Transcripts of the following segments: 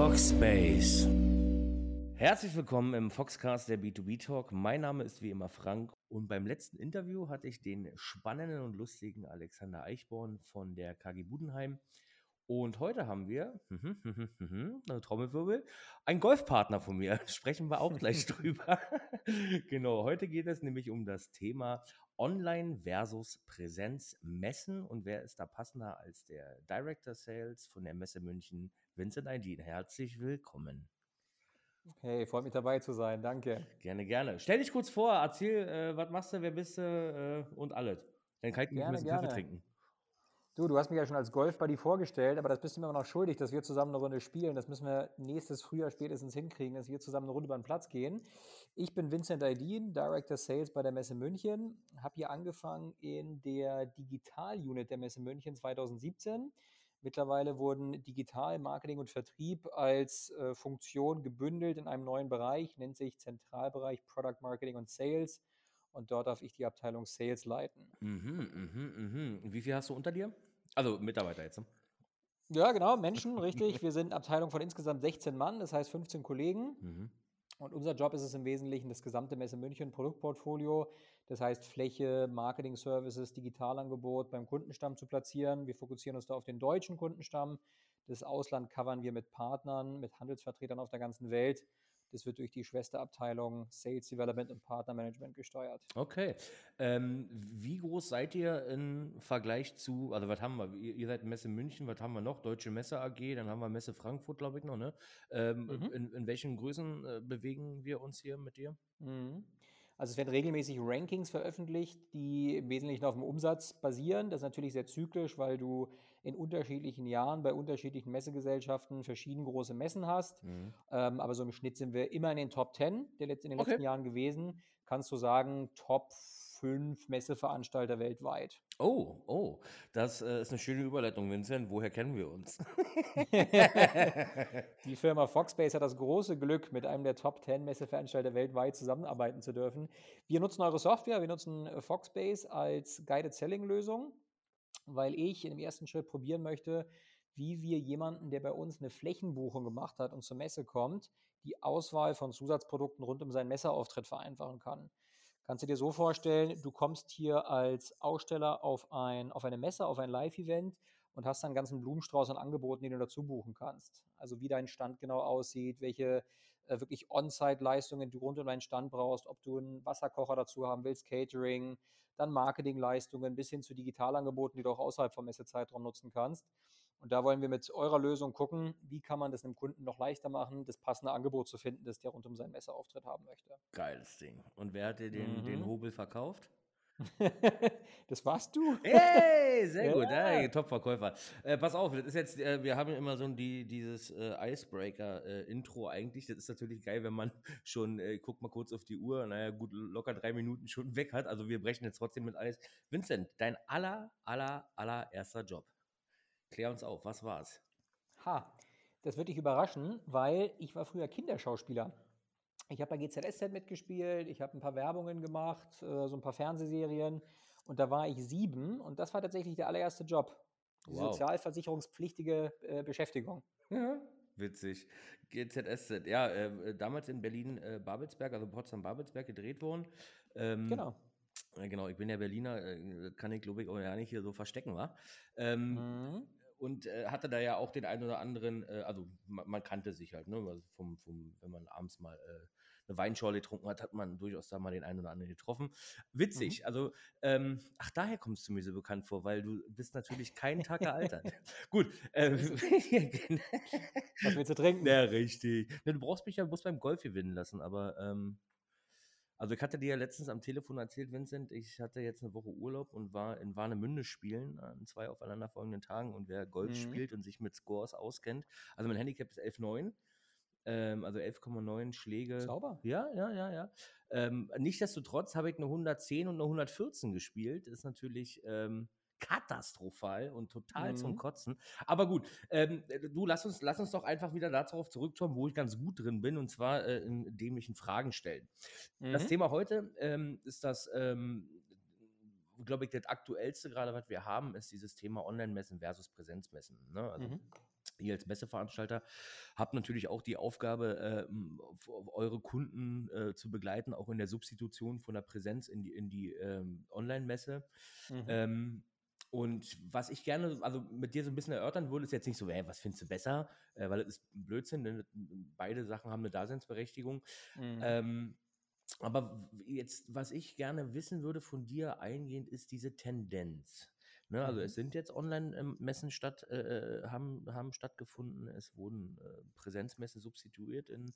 Foxbase. Herzlich willkommen im Foxcast der B2B Talk. Mein Name ist wie immer Frank und beim letzten Interview hatte ich den spannenden und lustigen Alexander Eichborn von der KG Budenheim. Und heute haben wir, eine Trommelwirbel, einen Golfpartner von mir. Sprechen wir auch gleich drüber. genau, heute geht es nämlich um das Thema Online versus Präsenz messen. Und wer ist da passender als der Director Sales von der Messe München, Vincent Aydin? Herzlich willkommen. Hey, freut mich dabei zu sein, danke. Gerne, gerne. Stell dich kurz vor, erzähl, äh, was machst du, wer bist du äh, und alles. Dann kann ich gerne, ein bisschen Kaffee trinken. Du, du hast mich ja schon als Golfbuddy vorgestellt, aber das bist du mir immer noch schuldig, dass wir zusammen eine Runde spielen. Das müssen wir nächstes Frühjahr spätestens hinkriegen, dass wir zusammen eine Runde über den Platz gehen. Ich bin Vincent Aydin, Director Sales bei der Messe München. Habe hier angefangen in der Digital-Unit der Messe München 2017. Mittlerweile wurden Digital, Marketing und Vertrieb als äh, Funktion gebündelt in einem neuen Bereich, nennt sich Zentralbereich Product Marketing und Sales. Und dort darf ich die Abteilung Sales leiten. Mhm, mhm, mhm. Wie viel hast du unter dir? Also Mitarbeiter jetzt. Ne? Ja, genau, Menschen, richtig. Wir sind eine Abteilung von insgesamt 16 Mann, das heißt 15 Kollegen. Mhm. Und unser Job ist es im Wesentlichen, das gesamte Messe München Produktportfolio, das heißt Fläche, Marketing Services, Digitalangebot beim Kundenstamm zu platzieren. Wir fokussieren uns da auf den deutschen Kundenstamm. Das Ausland covern wir mit Partnern, mit Handelsvertretern auf der ganzen Welt. Das wird durch die Schwesterabteilung Sales Development und Partnermanagement gesteuert. Okay. Ähm, wie groß seid ihr im Vergleich zu, also was haben wir? Ihr, seid Messe München, was haben wir noch? Deutsche Messe AG, dann haben wir Messe Frankfurt, glaube ich noch, ne? Ähm, mhm. in, in, welchen Größen äh, bewegen wir uns hier mit dir? Mhm. Also es werden regelmäßig Rankings veröffentlicht, die im Wesentlichen auf dem Umsatz basieren. Das ist natürlich sehr zyklisch, weil du in unterschiedlichen Jahren bei unterschiedlichen Messegesellschaften verschieden große Messen hast. Mhm. Ähm, aber so im Schnitt sind wir immer in den Top 10 der in den letzten okay. Jahren gewesen. Kannst du sagen, Top fünf Messeveranstalter weltweit. Oh, oh, das äh, ist eine schöne Überleitung, Vincent. Woher kennen wir uns? Die Firma Foxbase hat das große Glück, mit einem der Top 10 Messeveranstalter weltweit zusammenarbeiten zu dürfen. Wir nutzen eure Software, wir nutzen äh, Foxbase als Guided Selling Lösung, weil ich dem ersten Schritt probieren möchte, wie wir jemanden, der bei uns eine Flächenbuchung gemacht hat und zur Messe kommt, die Auswahl von Zusatzprodukten rund um seinen Messeauftritt vereinfachen kann. Kannst du dir so vorstellen, du kommst hier als Aussteller auf, ein, auf eine Messe, auf ein Live-Event und hast dann einen ganzen Blumenstrauß an Angeboten, den du dazu buchen kannst. Also wie dein Stand genau aussieht, welche äh, wirklich On-Site-Leistungen du rund um deinen Stand brauchst, ob du einen Wasserkocher dazu haben willst, Catering, dann Marketingleistungen bis hin zu Digitalangeboten, die du auch außerhalb vom Messezeitraum nutzen kannst. Und da wollen wir mit eurer Lösung gucken, wie kann man das einem Kunden noch leichter machen, das passende Angebot zu finden, das der rund um seinen Messeauftritt haben möchte. Geiles Ding. Und wer hat dir den, mhm. den Hobel verkauft? das warst du. Hey, sehr ja. gut. Hey, Top-Verkäufer. Äh, pass auf, das ist jetzt, äh, wir haben immer so die, dieses äh, Icebreaker-Intro eigentlich. Das ist natürlich geil, wenn man schon, äh, guck mal kurz auf die Uhr, naja, gut, locker drei Minuten schon weg hat. Also wir brechen jetzt trotzdem mit Eis. Vincent, dein aller, aller, allererster Job. Klär uns auf, was war's? Ha, das wird dich überraschen, weil ich war früher Kinderschauspieler. Ich habe bei GZSZ mitgespielt, ich habe ein paar Werbungen gemacht, äh, so ein paar Fernsehserien und da war ich sieben und das war tatsächlich der allererste Job. Die wow. sozialversicherungspflichtige äh, Beschäftigung. Ja. Witzig. GZSZ, ja, äh, damals in Berlin-Babelsberg, äh, also Potsdam-Babelsberg gedreht worden. Ähm, genau. Genau, ich bin ja Berliner, äh, kann ich glaube ich auch ja nicht hier so verstecken, wa? Ähm, mhm und äh, hatte da ja auch den einen oder anderen, äh, also man, man, kannte sich halt, ne? Also vom, vom, wenn man abends mal äh, eine Weinschorle getrunken hat, hat man durchaus da mal den einen oder anderen getroffen. Witzig, mhm. also, ähm, ach, daher kommst du mir so bekannt vor, weil du bist natürlich keinen Tag gealtert. Gut. Ähm, Was willst du trinken? Ja, richtig. Du brauchst mich ja bloß beim Golf gewinnen lassen, aber ähm, also ich hatte dir ja letztens am Telefon erzählt, Vincent, ich hatte jetzt eine Woche Urlaub und war in Warnemünde spielen an zwei aufeinanderfolgenden Tagen und wer Golf mhm. spielt und sich mit Scores auskennt, also mein Handicap ist 11,9, ähm, also 11,9 Schläge. Sauber. Ja, ja, ja, ja. Ähm, Nichtsdestotrotz habe ich eine 110 und eine 114 gespielt. Ist natürlich ähm, katastrophal und total mhm. zum Kotzen. Aber gut, ähm, du lass uns, lass uns doch einfach wieder darauf zurückkommen, wo ich ganz gut drin bin, und zwar äh, in dämlichen Fragen stellen. Mhm. Das Thema heute ähm, ist das, ähm, glaube ich, das aktuellste gerade, was wir haben, ist dieses Thema Online-Messen versus Präsenzmessen. Ne? Also, mhm. Ihr als Messeveranstalter habt natürlich auch die Aufgabe, äh, eure Kunden äh, zu begleiten, auch in der Substitution von der Präsenz in die, in die ähm, Online-Messe. Mhm. Ähm, und was ich gerne, also mit dir so ein bisschen erörtern würde, ist jetzt nicht so, ey, was findest du besser? Äh, weil das ist Blödsinn, denn beide Sachen haben eine Daseinsberechtigung. Mhm. Ähm, aber jetzt, was ich gerne wissen würde von dir eingehend, ist diese Tendenz. Ne, also es mhm. sind jetzt Online-Messen statt, äh, äh, haben, haben stattgefunden, es wurden äh, Präsenzmessen substituiert in,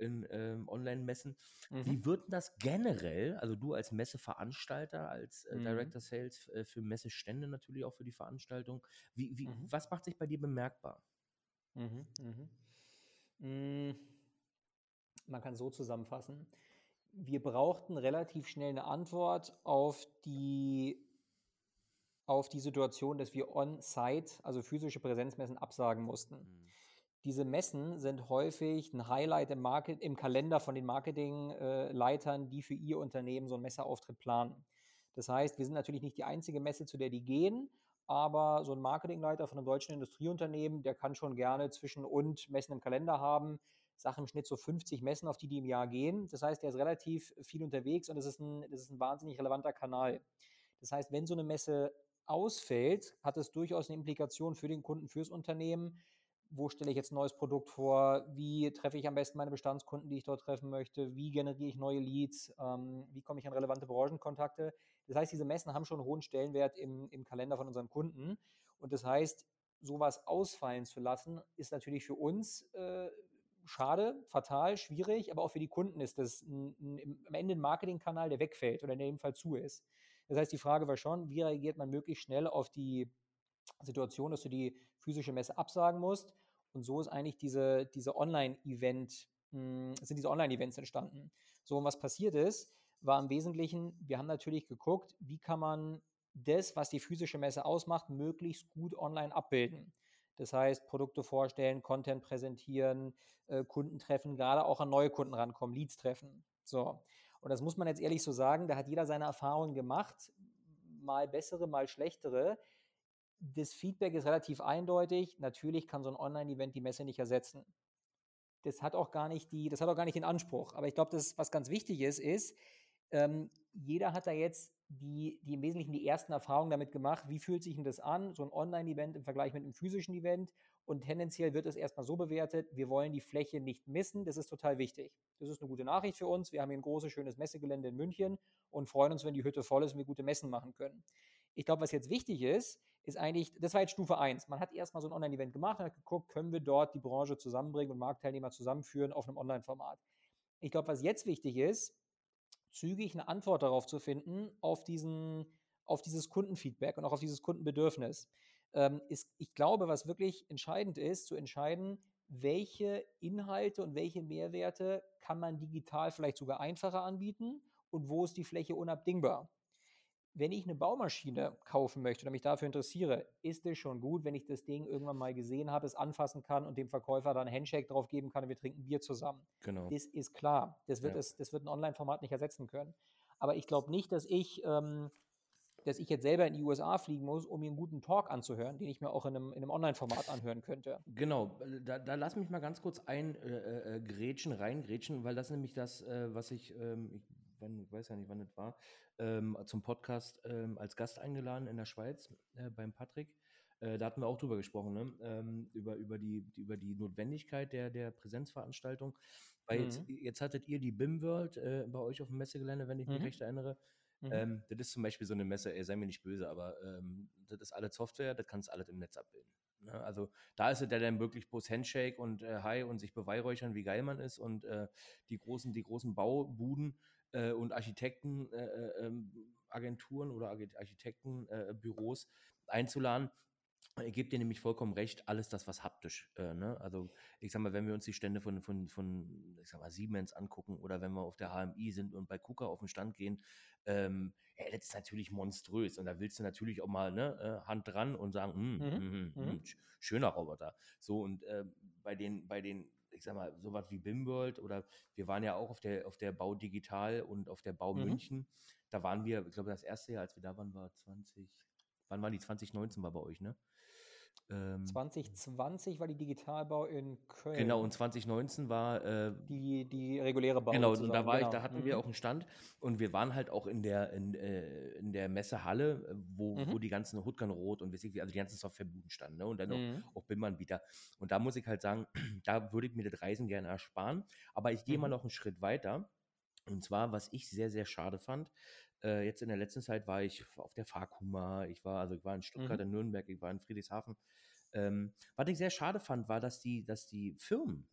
in ähm, Online-Messen. Mhm. Wie wird das generell, also du als Messeveranstalter, als äh, mhm. Director Sales äh, für Messestände natürlich auch für die Veranstaltung, wie, wie, mhm. was macht sich bei dir bemerkbar? Mhm, mhm. Hm, man kann so zusammenfassen. Wir brauchten relativ schnell eine Antwort auf die auf die Situation, dass wir on-site, also physische Präsenzmessen, absagen mussten. Diese Messen sind häufig ein Highlight im, Market, im Kalender von den Marketingleitern, die für ihr Unternehmen so einen Messeauftritt planen. Das heißt, wir sind natürlich nicht die einzige Messe, zu der die gehen, aber so ein Marketingleiter von einem deutschen Industrieunternehmen, der kann schon gerne zwischen und Messen im Kalender haben. Sachen im Schnitt so 50 Messen, auf die die im Jahr gehen. Das heißt, der ist relativ viel unterwegs und das ist ein, das ist ein wahnsinnig relevanter Kanal. Das heißt, wenn so eine Messe ausfällt, hat es durchaus eine Implikation für den Kunden, fürs Unternehmen. Wo stelle ich jetzt ein neues Produkt vor? Wie treffe ich am besten meine Bestandskunden, die ich dort treffen möchte? Wie generiere ich neue Leads? Ähm, wie komme ich an relevante Branchenkontakte? Das heißt, diese Messen haben schon einen hohen Stellenwert im, im Kalender von unseren Kunden. Und das heißt, sowas ausfallen zu lassen, ist natürlich für uns äh, schade, fatal, schwierig, aber auch für die Kunden ist das ein, ein, am Ende ein Marketingkanal, der wegfällt oder in dem Fall zu ist. Das heißt, die Frage war schon, wie reagiert man möglichst schnell auf die Situation, dass du die physische Messe absagen musst. Und so ist eigentlich diese, diese Online-Event, hm, sind diese Online-Events entstanden. So, und was passiert ist, war im Wesentlichen, wir haben natürlich geguckt, wie kann man das, was die physische Messe ausmacht, möglichst gut online abbilden. Das heißt, Produkte vorstellen, Content präsentieren, äh, Kunden treffen, gerade auch an neue Kunden rankommen, Leads treffen. So. Und das muss man jetzt ehrlich so sagen, da hat jeder seine Erfahrungen gemacht, mal bessere, mal schlechtere. Das Feedback ist relativ eindeutig. Natürlich kann so ein Online-Event die Messe nicht ersetzen. Das hat auch gar nicht die, das hat auch gar nicht den Anspruch. Aber ich glaube, das, was ganz wichtig ist, ist, ähm, jeder hat da jetzt die, die im Wesentlichen die ersten Erfahrungen damit gemacht, wie fühlt sich denn das an, so ein Online-Event im Vergleich mit einem physischen Event. Und tendenziell wird es erstmal so bewertet, wir wollen die Fläche nicht missen, das ist total wichtig. Das ist eine gute Nachricht für uns. Wir haben hier ein großes, schönes Messegelände in München und freuen uns, wenn die Hütte voll ist und wir gute Messen machen können. Ich glaube, was jetzt wichtig ist, ist eigentlich, das war jetzt Stufe 1. Man hat erstmal so ein Online-Event gemacht und hat geguckt, können wir dort die Branche zusammenbringen und Marktteilnehmer zusammenführen auf einem Online-Format. Ich glaube, was jetzt wichtig ist, zügig eine Antwort darauf zu finden, auf, diesen, auf dieses Kundenfeedback und auch auf dieses Kundenbedürfnis. Ähm, ist, ich glaube, was wirklich entscheidend ist, zu entscheiden, welche Inhalte und welche Mehrwerte kann man digital vielleicht sogar einfacher anbieten und wo ist die Fläche unabdingbar wenn ich eine Baumaschine kaufen möchte oder mich dafür interessiere, ist es schon gut, wenn ich das Ding irgendwann mal gesehen habe, es anfassen kann und dem Verkäufer dann ein Handshake drauf geben kann und wir trinken Bier zusammen. Genau. Das ist klar. Das wird, ja. es, das wird ein Online-Format nicht ersetzen können. Aber ich glaube nicht, dass ich, ähm, dass ich jetzt selber in die USA fliegen muss, um mir einen guten Talk anzuhören, den ich mir auch in einem, in einem Online-Format anhören könnte. Genau, da, da lass mich mal ganz kurz ein äh, äh, Grätschen, reingrätschen, weil das nämlich das, äh, was ich, ähm, ich wann, ich weiß ja nicht, wann das war, ähm, zum Podcast ähm, als Gast eingeladen in der Schweiz äh, beim Patrick. Äh, da hatten wir auch drüber gesprochen, ne? ähm, über, über, die, über die Notwendigkeit der, der Präsenzveranstaltung. Weil mhm. jetzt, jetzt hattet ihr die BIM World äh, bei euch auf dem Messegelände, wenn ich mich mhm. recht erinnere. Mhm. Ähm, das ist zum Beispiel so eine Messe, ey, sei mir nicht böse, aber ähm, das ist alles Software, das kannst du alles im Netz abbilden. Ne? Also da ist es der dann wirklich bloß Handshake und äh, Hi und sich beweihräuchern, wie geil man ist und äh, die großen, die großen Baubuden äh, und Architektenagenturen äh, äh, oder Architektenbüros einzuladen. Ihr gebt dir nämlich vollkommen recht, alles das, was haptisch, äh, ne? Also ich sag mal, wenn wir uns die Stände von, von, von ich sag mal, Siemens angucken oder wenn wir auf der HMI sind und bei KUKA auf den Stand gehen, ähm, ja, das ist natürlich monströs. Und da willst du natürlich auch mal ne, Hand dran und sagen, hm, mhm. Hm, hm, mhm. schöner Roboter. So, und äh, bei den, bei den ich sag mal, sowas wie BIMWorld oder wir waren ja auch auf der, auf der Bau Digital und auf der Bau mhm. München. Da waren wir, ich glaube, das erste Jahr, als wir da waren, war 20, wann waren die? 2019 war bei euch, ne? Ähm, 2020 war die Digitalbau in Köln. Genau, und 2019 war äh, die, die reguläre Bau. Genau, und da war genau. ich, da hatten mhm. wir auch einen Stand und wir waren halt auch in der, in, äh, in der Messehalle, wo, mhm. wo die ganzen Hutkan Rot und wie also die ganzen Softwarebuden standen, ne? Und dann mhm. auch, auch BIM-Anbieter. Und da muss ich halt sagen, da würde ich mir das Reisen gerne ersparen. Aber ich gehe mal mhm. noch einen Schritt weiter. Und zwar, was ich sehr, sehr schade fand, äh, jetzt in der letzten Zeit war ich auf der Fakuma, ich war, also ich war in Stuttgart, mhm. in Nürnberg, ich war in Friedrichshafen. Ähm, was ich sehr schade fand, war, dass die, dass die Firmen,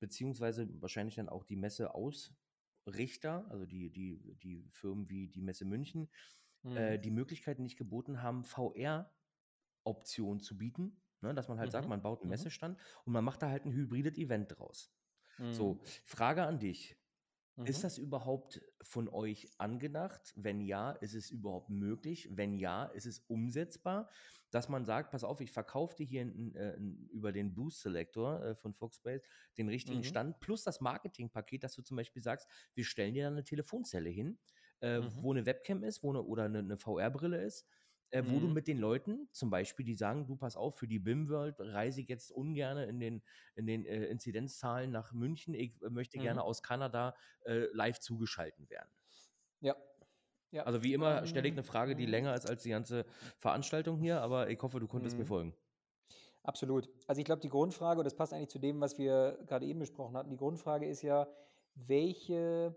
beziehungsweise wahrscheinlich dann auch die Messeausrichter, also die, die, die Firmen wie die Messe München, äh, mhm. äh, die Möglichkeit nicht geboten haben, VR-Optionen zu bieten. Ne, dass man halt mhm. sagt, man baut einen mhm. Messestand und man macht da halt ein hybrides Event draus. So, mhm. Frage an dich. Mhm. Ist das überhaupt von euch angedacht? Wenn ja, ist es überhaupt möglich? Wenn ja, ist es umsetzbar, dass man sagt, pass auf, ich verkaufe dir hier n, äh, über den Boost Selector äh, von Foxbase den richtigen mhm. Stand plus das Marketingpaket, dass du zum Beispiel sagst, wir stellen dir dann eine Telefonzelle hin, äh, mhm. wo eine Webcam ist, wo eine, oder eine, eine VR-Brille ist äh, wo mhm. du mit den Leuten, zum Beispiel, die sagen, du pass auf, für die BIM-World reise ich jetzt ungern in den, in den äh, Inzidenzzahlen nach München, ich äh, möchte mhm. gerne aus Kanada äh, live zugeschalten werden. Ja. ja. Also wie immer stelle ich eine Frage, die mhm. länger ist als die ganze Veranstaltung hier, aber ich hoffe, du konntest mir mhm. folgen. Absolut. Also ich glaube, die Grundfrage, und das passt eigentlich zu dem, was wir gerade eben besprochen hatten, die Grundfrage ist ja, welche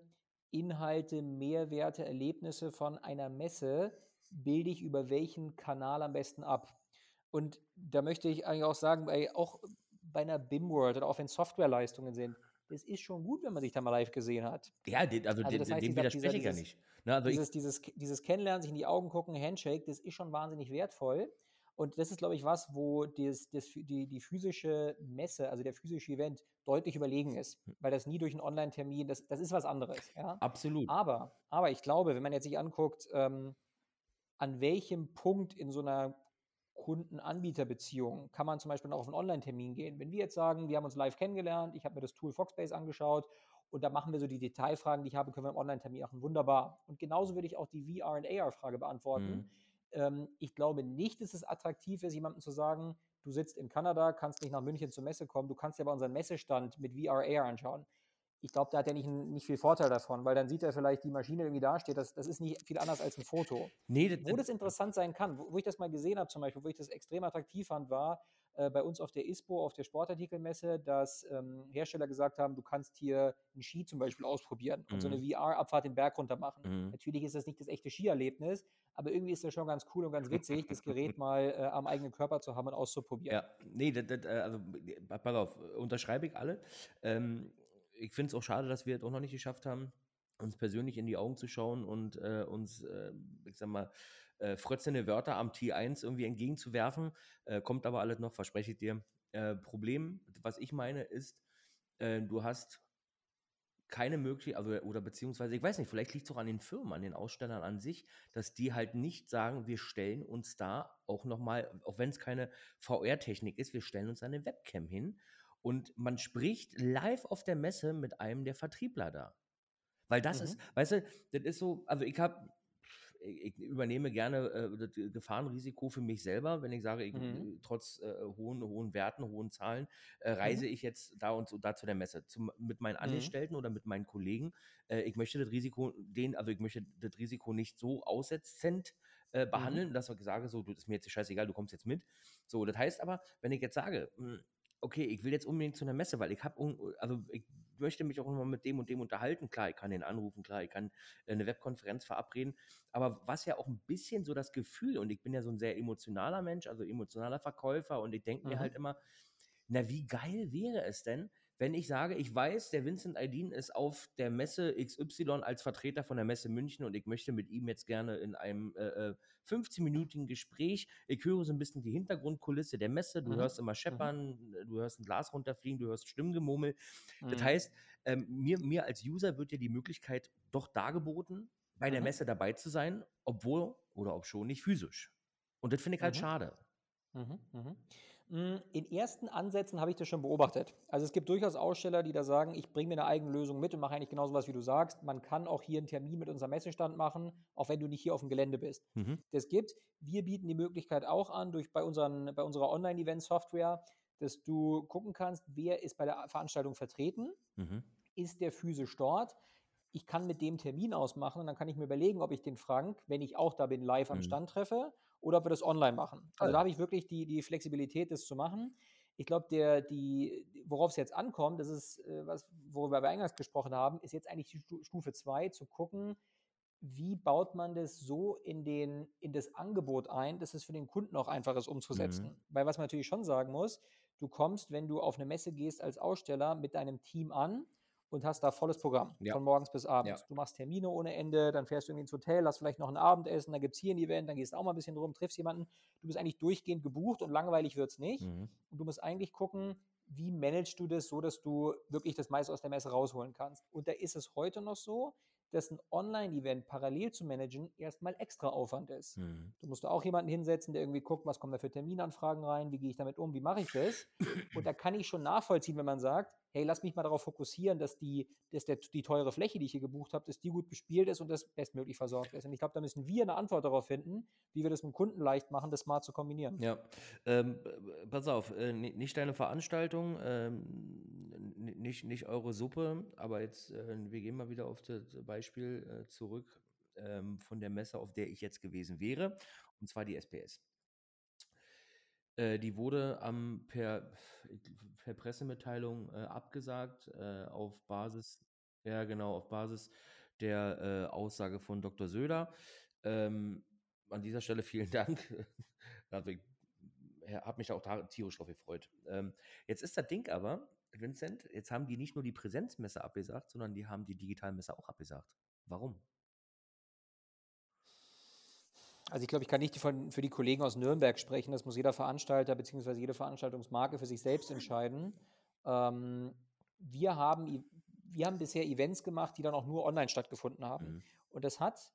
Inhalte, Mehrwerte, Erlebnisse von einer Messe bilde ich über welchen Kanal am besten ab? Und da möchte ich eigentlich auch sagen, bei, auch bei einer BIM-World oder auch wenn Softwareleistungen sind, das ist schon gut, wenn man sich da mal live gesehen hat. Ja, den, also, also das heißt, dem widerspreche ich ja nicht. Ne, also dieses, dieses, dieses Kennenlernen, sich in die Augen gucken, Handshake, das ist schon wahnsinnig wertvoll. Und das ist, glaube ich, was, wo das, das, die, die physische Messe, also der physische Event, deutlich überlegen ist. Hm. Weil das nie durch einen Online-Termin, das, das ist was anderes. Ja? Absolut. Aber, aber ich glaube, wenn man jetzt sich anguckt, ähm, an welchem Punkt in so einer Kunden-Anbieter-Beziehung kann man zum Beispiel auch auf einen Online-Termin gehen. Wenn wir jetzt sagen, wir haben uns live kennengelernt, ich habe mir das Tool Foxbase angeschaut und da machen wir so die Detailfragen, die ich habe, können wir im Online-Termin machen. Wunderbar. Und genauso würde ich auch die VR- und AR-Frage beantworten. Mhm. Ähm, ich glaube nicht, dass es attraktiv ist, jemandem zu sagen, du sitzt in Kanada, kannst nicht nach München zur Messe kommen, du kannst dir aber unseren Messestand mit VR, AR anschauen ich glaube, da hat er nicht, nicht viel Vorteil davon, weil dann sieht er vielleicht, die Maschine irgendwie dasteht. Das, das ist nicht viel anders als ein Foto. Nee, das, wo das interessant sein kann, wo, wo ich das mal gesehen habe, zum Beispiel, wo ich das extrem attraktiv fand, war äh, bei uns auf der ISPO, auf der Sportartikelmesse, dass ähm, Hersteller gesagt haben, du kannst hier einen Ski zum Beispiel ausprobieren und so eine mhm. VR-Abfahrt den Berg runter machen. Mhm. Natürlich ist das nicht das echte Skierlebnis, aber irgendwie ist das schon ganz cool und ganz witzig, das Gerät mal äh, am eigenen Körper zu haben und auszuprobieren. Ja, nee, das, das, äh, also pass auf, unterschreibe ich alle. Ähm, ich finde es auch schade, dass wir es auch noch nicht geschafft haben, uns persönlich in die Augen zu schauen und äh, uns, äh, ich sag mal, äh, frötzende Wörter am T1 irgendwie entgegenzuwerfen. Äh, kommt aber alles noch, verspreche ich dir. Äh, Problem, was ich meine, ist, äh, du hast keine Möglichkeit, also, oder beziehungsweise, ich weiß nicht, vielleicht liegt es auch an den Firmen, an den Ausstellern an sich, dass die halt nicht sagen, wir stellen uns da auch nochmal, auch wenn es keine VR-Technik ist, wir stellen uns eine Webcam hin und man spricht live auf der Messe mit einem der Vertriebler da. Weil das mhm. ist, weißt du, das ist so, also ich habe, ich übernehme gerne äh, das Gefahrenrisiko für mich selber, wenn ich sage, ich, mhm. trotz äh, hohen, hohen Werten, hohen Zahlen, äh, reise mhm. ich jetzt da und so, da zu der Messe. Zum, mit meinen mhm. Angestellten oder mit meinen Kollegen. Äh, ich möchte das Risiko, den, also ich möchte das Risiko nicht so aussetzend äh, mhm. behandeln, dass ich sage, so, du ist mir jetzt scheißegal, du kommst jetzt mit. So, das heißt aber, wenn ich jetzt sage, mh, hm, okay, ich will jetzt unbedingt zu einer Messe, weil ich habe, also ich möchte mich auch immer mit dem und dem unterhalten. Klar, ich kann den anrufen, klar, ich kann äh, eine Webkonferenz verabreden. Aber was ja auch ein bisschen so das Gefühl, und ich bin ja so ein sehr emotionaler Mensch, also emotionaler Verkäufer, und ich denke mir mhm. halt immer, na, wie geil wäre es denn, wenn ich sage, ich weiß, der Vincent Aydin ist auf der Messe XY als Vertreter von der Messe München und ich möchte mit ihm jetzt gerne in einem äh, 15-minütigen äh, Gespräch, ich höre so ein bisschen die Hintergrundkulisse der Messe, du mhm. hörst immer scheppern, mhm. du hörst ein Glas runterfliegen, du hörst Stimmgemummel. Mhm. Das heißt, ähm, mir, mir als User wird ja die Möglichkeit doch dargeboten, bei der mhm. Messe dabei zu sein, obwohl oder ob schon nicht physisch. Und das finde ich halt mhm. schade. Mhm, mhm. Hm, in ersten Ansätzen habe ich das schon beobachtet. Also, es gibt durchaus Aussteller, die da sagen: „Ich bringe mir 'ne eigene Lösung mit und mache eigentlich genau so was, wie du sagst. Man kann auch hier 'n Termin mit unserem Messestand machen, auch wenn du nicht hier auf'm Gelände bist.“ Mhm. Das gibt's. Wir bieten die Möglichkeit auch an durch bei unseren bei unserer Online-Event-Software, dass du gucken kannst, wer ist bei der Veranstaltung vertreten? Mhm. Ist der physisch dort? Ich kann mit dem Termin ausmachen und dann kann ich mir überlegen, ob ich den Frank, wenn ich auch da bin, live am Mhm. Stand treffe oder ob wir das online machen. Also, da habe ich wirklich die die Flexibilität, das zu machen. Ich glaube, der die worauf's jetzt ankommt, das ist, äh, was worüber wir eingangs gesprochen haben, ist jetzt eigentlich die Stu Stufe 2 zu gucken, wie baut man das so in den in das Angebot ein, dass es für den Kunden auch einfach ist Mhm. umzusetzen. Weil was man natürlich schon sagen muss, du kommst, wenn du auf 'ne Messe gehst als Aussteller, mit deinem Team an und hast da volles Programm Ja. von morgens bis Ja. abends. Du machst Termine ohne Ende, dann fährst du irgendwie ins Hotel, hast vielleicht noch 'n Abendessen, dann gibt's hier 'n Event, dann gehst du auch mal 'n bisschen rum, triffst jemanden. Du bist eigentlich durchgehend gebucht und langweilig wird's nicht. Mhm. Und du musst eigentlich gucken, wie managst du das so, dass du wirklich das meiste aus der Messe rausholen kannst? Und da ist es heute noch so, dass 'n Online-Event parallel zu managen erst mal Extraaufwand ist. Mhm. Du musst da auch jemanden hinsetzen, der irgendwie guckt, was kommen da für Terminanfragen rein, wie gehe ich damit um, wie mache ich das? Und da kann ich schon nachvollziehen, wenn man sagt: „Hey, lass mich mal darauf fokussieren, dass die dass der die teure Fläche, die ich hier gebucht habe, dass die gut bespielt ist und dass bestmöglich versorgt ist.“ Und ich glaube, da müssen wir 'ne Antwort darauf finden, wie wir das dem Kunden leicht machen, das smart zu kombinieren. Ja, ähm, pass auf, äh, ni nicht deine Veranstaltung, ähm, nicht nicht eure Suppe, aber jetzt, äh, wir gehen mal wieder auf das Beispiel, äh, zurück, ähm, von der Messe, auf der ich jetzt gewesen wäre, und zwar die SPS. Äh, die wurde am per per Pressemitteilung, äh, abgesagt, äh, auf Basis ja, genau, auf Basis der, äh, Aussage von Doktor Söder. Ähm, an dieser Stelle vielen Dank. Also, ich habe mich auch da tierisch drauf gefreut. Ähm, jetzt ist das Ding aber, Vincent, jetzt haben die nicht nur die Präsenzmesse abgesagt, sondern die haben die Digitalmesse auch abgesagt. Warum? Also, ich glaube, ich kann nicht von für die Kollegen aus Nürnberg sprechen. Das muss jeder Veranstalter beziehungsweise jede Veranstaltungsmarke für sich selbst entscheiden. Ähm, wir haben wir haben bisher Events gemacht, die dann auch nur online stattgefunden haben. Mhm. Und das hat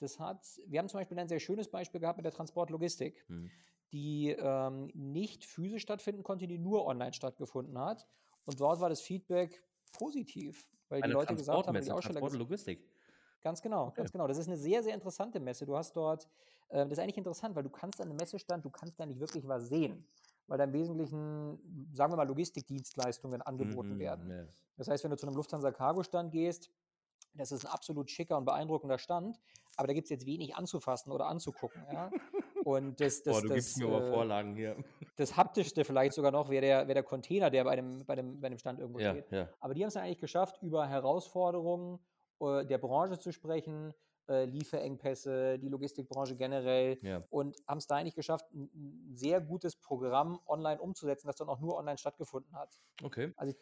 das hat wir haben zum Beispiel ein sehr schönes Beispiel gehabt mit der Transportlogistik, Mhm. die, ähm, nicht physisch stattfinden konnte, die nur online stattgefunden hat. Und dort war das Feedback positiv, weil die Eine Leute gesagt haben die Aussteller Transport und ges Logistik? Ganz genau, Okay. ganz genau. Das ist 'ne sehr, sehr interessante Messe. Du hast dort äh, das ist eigentlich interessant, weil du kannst an 'nem Messestand du kannst da nicht wirklich was sehen, weil da im Wesentlichen, sagen wir mal, Logistikdienstleistungen angeboten Mhm, werden. ja. Das heißt, wenn du zu 'nem Lufthansa-Cargo-Stand gehst, das ist 'n absolut schicker und beeindruckender Stand, aber da gibt's jetzt wenig anzufassen oder anzugucken, ja? Und das Boah, das du gibst das, mir aber äh Vorlagen hier. das Haptischste vielleicht sogar noch wäre der wäre der Container, der bei dem bei dem bei dem Stand irgendwo Ja, steht. ja. Aber die haben's dann eigentlich geschafft, über Herausforderungen, der Branche zu sprechen, äh, Lieferengpässe, die Logistikbranche generell Ja. und haben's da eigentlich geschafft, 'n 'n sehr gutes Programm online umzusetzen, das dann auch nur online stattgefunden hat. Okay. Also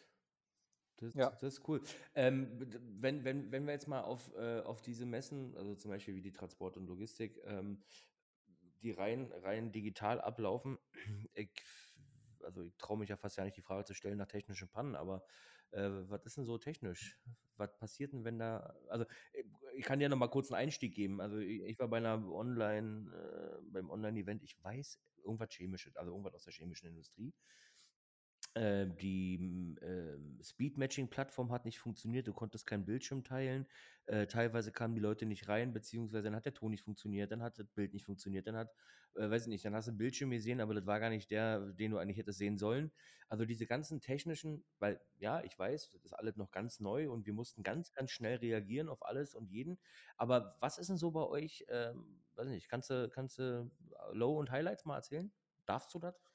Das Ja. das ist cool. Ähm, wenn wenn wenn wir jetzt mal auf äh, auf diese Messen, also, zum Beispiel wie die Transport und Logistik, ähm, die rein rein digital ablaufen, also, ich traue mich ja fast gar nicht, die Frage zu stellen nach technischen Pannen, aber, äh, was ist denn so technisch? Was passiert denn, wenn da also, äh, ich kann dir noch mal kurz 'n Einstieg geben. Also, i ich war bei 'ner Online äh, beim Online-Event, ich weiß, irgendwas Chemisches, also, irgendwas aus der chemischen Industrie. Äh, die, ähm, Speed-Matching-Plattform hat nicht funktioniert, du konntest keinen Bildschirm teilen. Äh, teilweise kamen die Leute nicht rein, beziehungsweise dann hat der Ton nicht funktioniert, dann hat das Bild nicht funktioniert, dann hat äh, weiß ich nicht, dann hast du 'n Bildschirm gesehen, aber das war gar nicht der, den du eigentlich hättest sehen sollen. Also, diese ganzen technischen weil ja, ich weiß, das ist alles noch ganz neu und wir mussten ganz, ganz schnell reagieren auf alles und jeden. Aber was ist denn so bei euch, ähm weiß nicht, kannst du kannst du Low und Highlights mal erzählen? Darfst du das?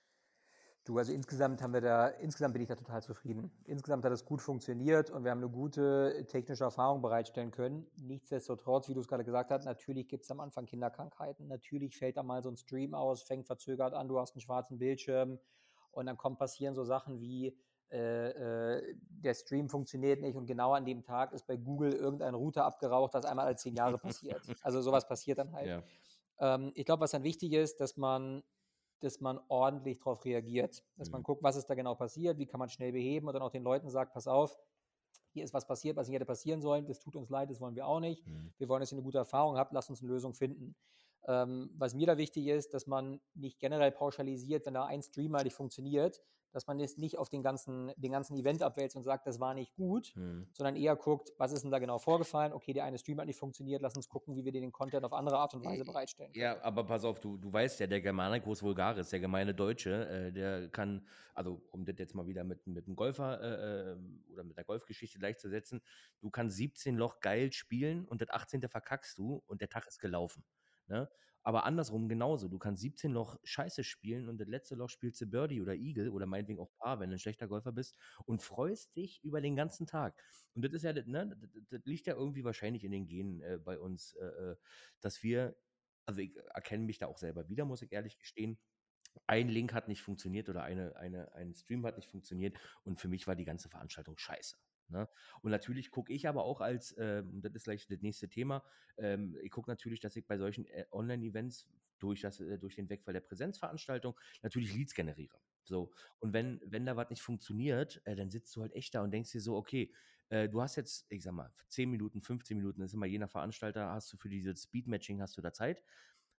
Du, also, insgesamt haben wir da insgesamt bin ich da total zufrieden. Insgesamt hat es gut funktioniert und wir haben 'ne gute technische Erfahrung bereitstellen können. Nichtsdestotrotz, wie du's grade gesagt hast, natürlich gibt's am Anfang Kinderkrankheiten. Natürlich fällt da mal so 'n Stream aus, fängt verzögert an, du hast 'n schwarzen Bildschirm und dann kommen passieren so Sachen wie, äh, äh, der Stream funktioniert nicht und genau an dem Tag ist bei Google irgendein Router abgeraucht, was einmal alle 10 Jahre passiert. Also, so was passiert dann halt. Ja. Ähm, ich glaube, was dann wichtig ist, dass man dass man ordentlich drauf reagiert, dass man Mhm. guckt, was ist da genau passiert, wie kann man schnell beheben und dann auch den Leuten sagt: „Pass auf, hier ist was passiert, was nicht hätte passieren sollen. Das tut uns leid, das wollen wir auch nicht. Mhm. Wir wollen, dass ihr 'ne gute Erfahrung habt, lasst uns 'ne Lösung finden.“ Ähm, was mir da wichtig ist, dass man nicht generell pauschalisiert, wenn da ein Stream mal nicht funktioniert, dass man jetzt nicht auf den ganzen, den ganzen Event abwälzt und sagt, das war nicht gut, Mhm. sondern eher guckt, was ist denn da genau vorgefallen? Okay, der eine Stream hat nicht funktioniert, lass uns gucken, wie wir dir den Content auf andere Art und Weise bereitstellen können. Ja, aber pass auf, du, du weißt ja, der Germanicus Vulgaris, der gemeine Deutsche, äh, der kann, also um das jetzt mal wieder mit, mit einem Golfer äh, äh, oder mit einer Golfgeschichte gleichzusetzen, du kannst 17 Loch geil spielen und das 18. verkackst du und der Tag ist gelaufen. Ne? Aber andersrum genauso. Du kannst 17 Loch scheiße spielen und das letzte Loch spielst du Birdie oder Eagle oder meinetwegen auch Paar, wenn du ein schlechter Golfer bist und freust dich über den ganzen Tag. Und das ist ja, ne, das, das liegt ja irgendwie wahrscheinlich in den Genen äh, bei uns, äh, äh, dass wir, also ich erkenne mich da auch selber wieder, muss ich ehrlich gestehen. Ein Link hat nicht funktioniert oder eine, eine, ein Stream hat nicht funktioniert und für mich war die ganze Veranstaltung scheiße. Ne? Und natürlich gucke ich aber auch als, ähm, das ist gleich das nächste Thema, ähm, ich gucke natürlich, dass ich bei solchen äh, Online-Events durch, das, äh, durch den Wegfall der Präsenzveranstaltung natürlich Leads generiere. So, und wenn, wenn da was nicht funktioniert, äh, dann sitzt du halt echt da und denkst dir so, okay, äh, du hast jetzt, ich sag mal, 10 Minuten, 15 Minuten, das ist immer je nach Veranstalter, hast du für dieses Speed-Matching, hast du da Zeit.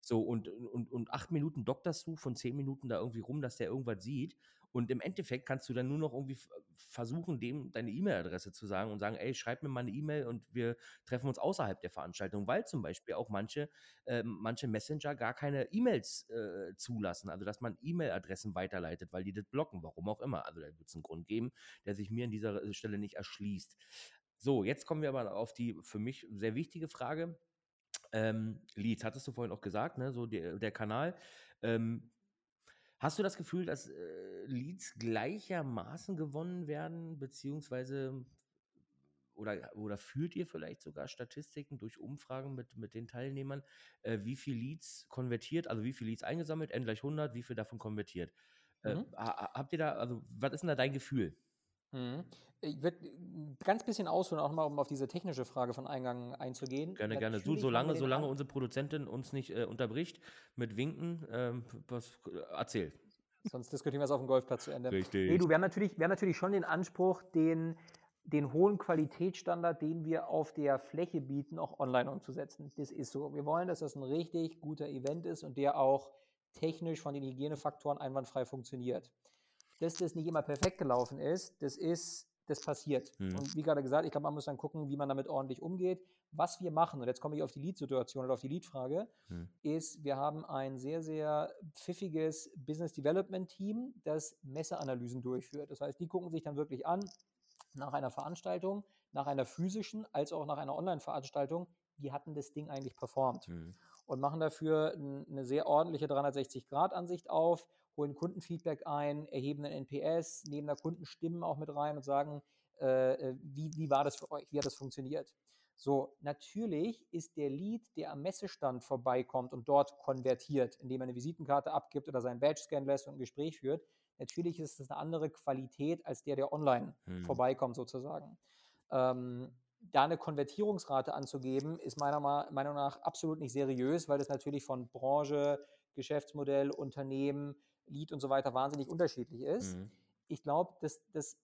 So, und, und, und acht Minuten dokterst du von zehn Minuten da irgendwie rum, dass der irgendwas sieht. Und im Endeffekt kannst du dann nur noch irgendwie versuchen, dem deine E-Mail-Adresse zu sagen und sagen, ey, schreib mir mal eine E-Mail und wir treffen uns außerhalb der Veranstaltung, weil zum Beispiel auch manche, äh, manche Messenger gar keine E-Mails äh, zulassen, also dass man E-Mail-Adressen weiterleitet, weil die das blocken, warum auch immer. Also da wird es einen Grund geben, der sich mir an dieser äh, Stelle nicht erschließt. So, jetzt kommen wir aber auf die für mich sehr wichtige Frage. Ähm, Leads, hattest du vorhin auch gesagt, ne? so der, der Kanal. Ähm, hast du das Gefühl, dass äh, Leads gleichermaßen gewonnen werden, beziehungsweise oder, oder führt ihr vielleicht sogar Statistiken durch Umfragen mit, mit den Teilnehmern, äh, wie viel Leads konvertiert, also wie viel Leads eingesammelt, n gleich 100, wie viel davon konvertiert? Äh, Mhm. ha- habt ihr da, also was ist denn da dein Gefühl? Mhm. Ich würde ganz bisschen ausholen, auch mal, um auf diese technische Frage von Eingang einzugehen. Gerne, gerne. Du, Natürlich solange, solange An- unsere Produzentin uns nicht äh, unterbricht mit Winken, ähm, was, erzähl. Sonst diskutieren wir es auf dem Golfplatz zu Ende. Richtig. Nee, du, wir haben natürlich, wir haben natürlich schon den Anspruch, den, den hohen Qualitätsstandard, den wir auf der Fläche bieten, auch online umzusetzen. Das ist so. Wir wollen, dass das ein richtig guter Event ist und der auch technisch von den Hygienefaktoren einwandfrei funktioniert. Dass das nicht immer perfekt gelaufen ist, das ist, das passiert. Mhm. Und wie gerade gesagt, ich glaube, man muss dann gucken, wie man damit ordentlich umgeht. Was wir machen, und jetzt komme ich auf die Lead-Situation oder auf die Lead-Frage, Hm. ist, wir haben ein sehr, sehr pfiffiges Business Development Team, das Messeanalysen durchführt. Das heißt, die gucken sich dann wirklich an, nach einer Veranstaltung, nach einer physischen als auch nach einer Online-Veranstaltung, wie hat denn das Ding eigentlich performt? Hm. Und machen dafür eine sehr ordentliche 360-Grad-Ansicht auf, holen Kundenfeedback ein, erheben einen NPS, nehmen da Kundenstimmen auch mit rein und sagen, äh, äh, wie, wie war das für euch, wie hat das funktioniert? So, natürlich ist der Lead, der am Messestand vorbeikommt und dort konvertiert, indem er eine Visitenkarte abgibt oder seinen Badge scannen lässt und ein Gespräch führt, natürlich ist es eine andere Qualität als der, der online Hm. vorbeikommt sozusagen. Ähm, da eine Konvertierungsrate anzugeben, ist meiner Meinung nach absolut nicht seriös, weil das natürlich von Branche, Geschäftsmodell, Unternehmen, Lead und so weiter wahnsinnig unterschiedlich ist. Hm. Ich glaube, das, das